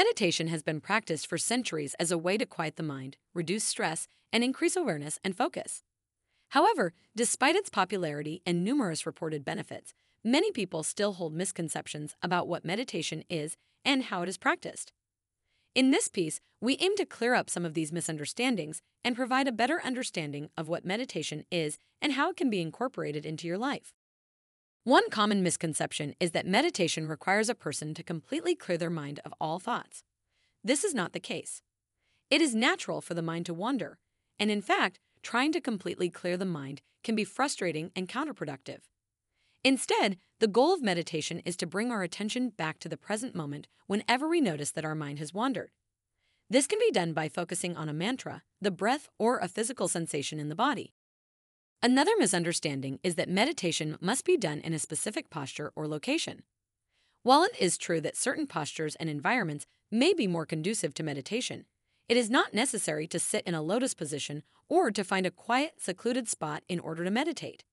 Meditation has been practiced for centuries as a way to quiet the mind, reduce stress, and increase awareness and focus. However, despite its popularity and numerous reported benefits, many people still hold misconceptions about what meditation is and how it is practiced. In this piece, we aim to clear up some of these misunderstandings and provide a better understanding of what meditation is and how it can be incorporated into your life. One common misconception is that meditation requires a person to completely clear their mind of all thoughts. This is not the case. It is natural for the mind to wander, and in fact, trying to completely clear the mind can be frustrating and counterproductive. Instead, the goal of meditation is to bring our attention back to the present moment whenever we notice that our mind has wandered. This can be done by focusing on a mantra, the breath, or a physical sensation in the body. Another misunderstanding is that meditation must be done in a specific posture or location. While it is true that certain postures and environments may be more conducive to meditation, it is not necessary to sit in a lotus position or to find a quiet, secluded spot in order to meditate.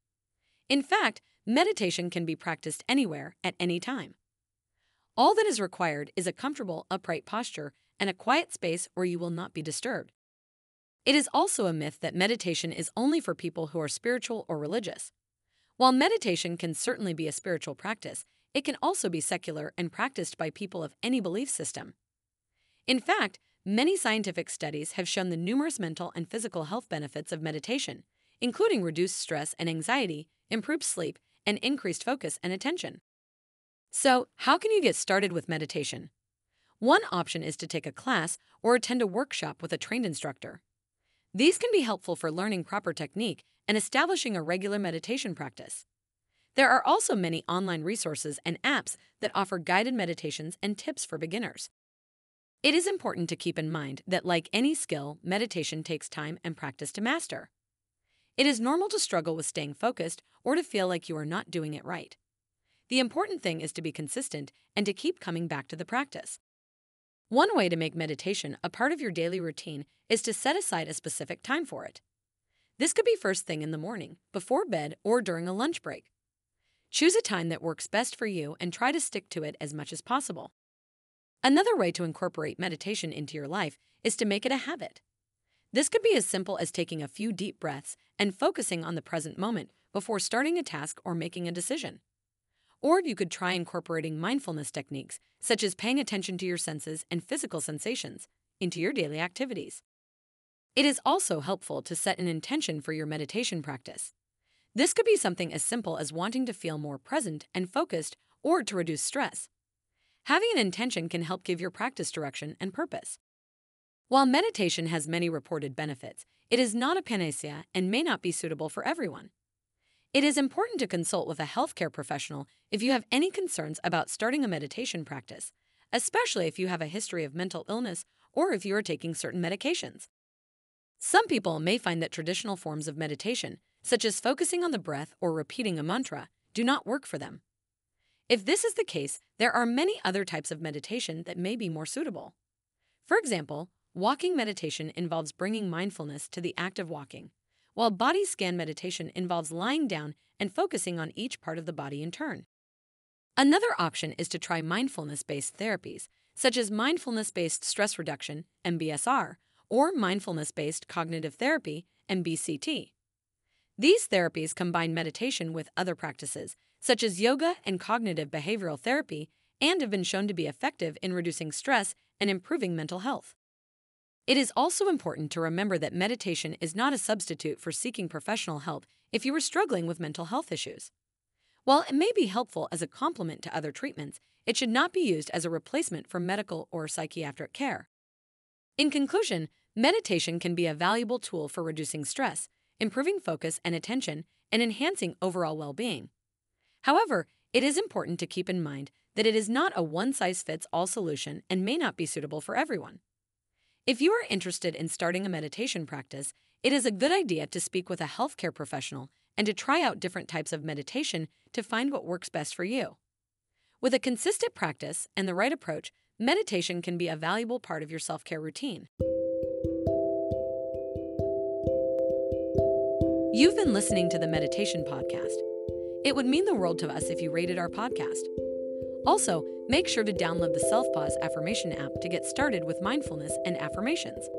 In fact, meditation can be practiced anywhere at any time. All that is required is a comfortable, upright posture and a quiet space where you will not be disturbed. It is also a myth that meditation is only for people who are spiritual or religious. While meditation can certainly be a spiritual practice, it can also be secular and practiced by people of any belief system. In fact, many scientific studies have shown the numerous mental and physical health benefits of meditation, including reduced stress and anxiety, improved sleep, and increased focus and attention. So, how can you get started with meditation? One option is to take a class or attend a workshop with a trained instructor. These can be helpful for learning proper technique and establishing a regular meditation practice. There are also many online resources and apps that offer guided meditations and tips for beginners. It is important to keep in mind that, like any skill, meditation takes time and practice to master. It is normal to struggle with staying focused or to feel like you are not doing it right. The important thing is to be consistent and to keep coming back to the practice. One way to make meditation a part of your daily routine is to set aside a specific time for it. This could be first thing in the morning, before bed, or during a lunch break. Choose a time that works best for you and try to stick to it as much as possible. Another way to incorporate meditation into your life is to make it a habit. This could be as simple as taking a few deep breaths and focusing on the present moment before starting a task or making a decision. Or you could try incorporating mindfulness techniques, such as paying attention to your senses and physical sensations, into your daily activities. It is also helpful to set an intention for your meditation practice. This could be something as simple as wanting to feel more present and focused or to reduce stress. Having an intention can help give your practice direction and purpose. While meditation has many reported benefits, it is not a panacea and may not be suitable for everyone. It is important to consult with a healthcare professional if you have any concerns about starting a meditation practice, especially if you have a history of mental illness or if you are taking certain medications. Some people may find that traditional forms of meditation, such as focusing on the breath or repeating a mantra, do not work for them. If this is the case, there are many other types of meditation that may be more suitable. For example, walking meditation involves bringing mindfulness to the act of walking while body scan meditation involves lying down and focusing on each part of the body in turn. Another option is to try mindfulness based therapies, such as mindfulness based stress reduction, MBSR, or mindfulness based cognitive therapy, MBCT. These therapies combine meditation with other practices, such as yoga and cognitive behavioral therapy, and have been shown to be effective in reducing stress and improving mental health. It is also important to remember that meditation is not a substitute for seeking professional help if you are struggling with mental health issues. While it may be helpful as a complement to other treatments, it should not be used as a replacement for medical or psychiatric care. In conclusion, meditation can be a valuable tool for reducing stress, improving focus and attention, and enhancing overall well being. However, it is important to keep in mind that it is not a one size fits all solution and may not be suitable for everyone. If you are interested in starting a meditation practice, it is a good idea to speak with a healthcare professional and to try out different types of meditation to find what works best for you. With a consistent practice and the right approach, meditation can be a valuable part of your self care routine. You've been listening to the Meditation Podcast. It would mean the world to us if you rated our podcast. Also, make sure to download the Selfpause Affirmation app to get started with mindfulness and affirmations.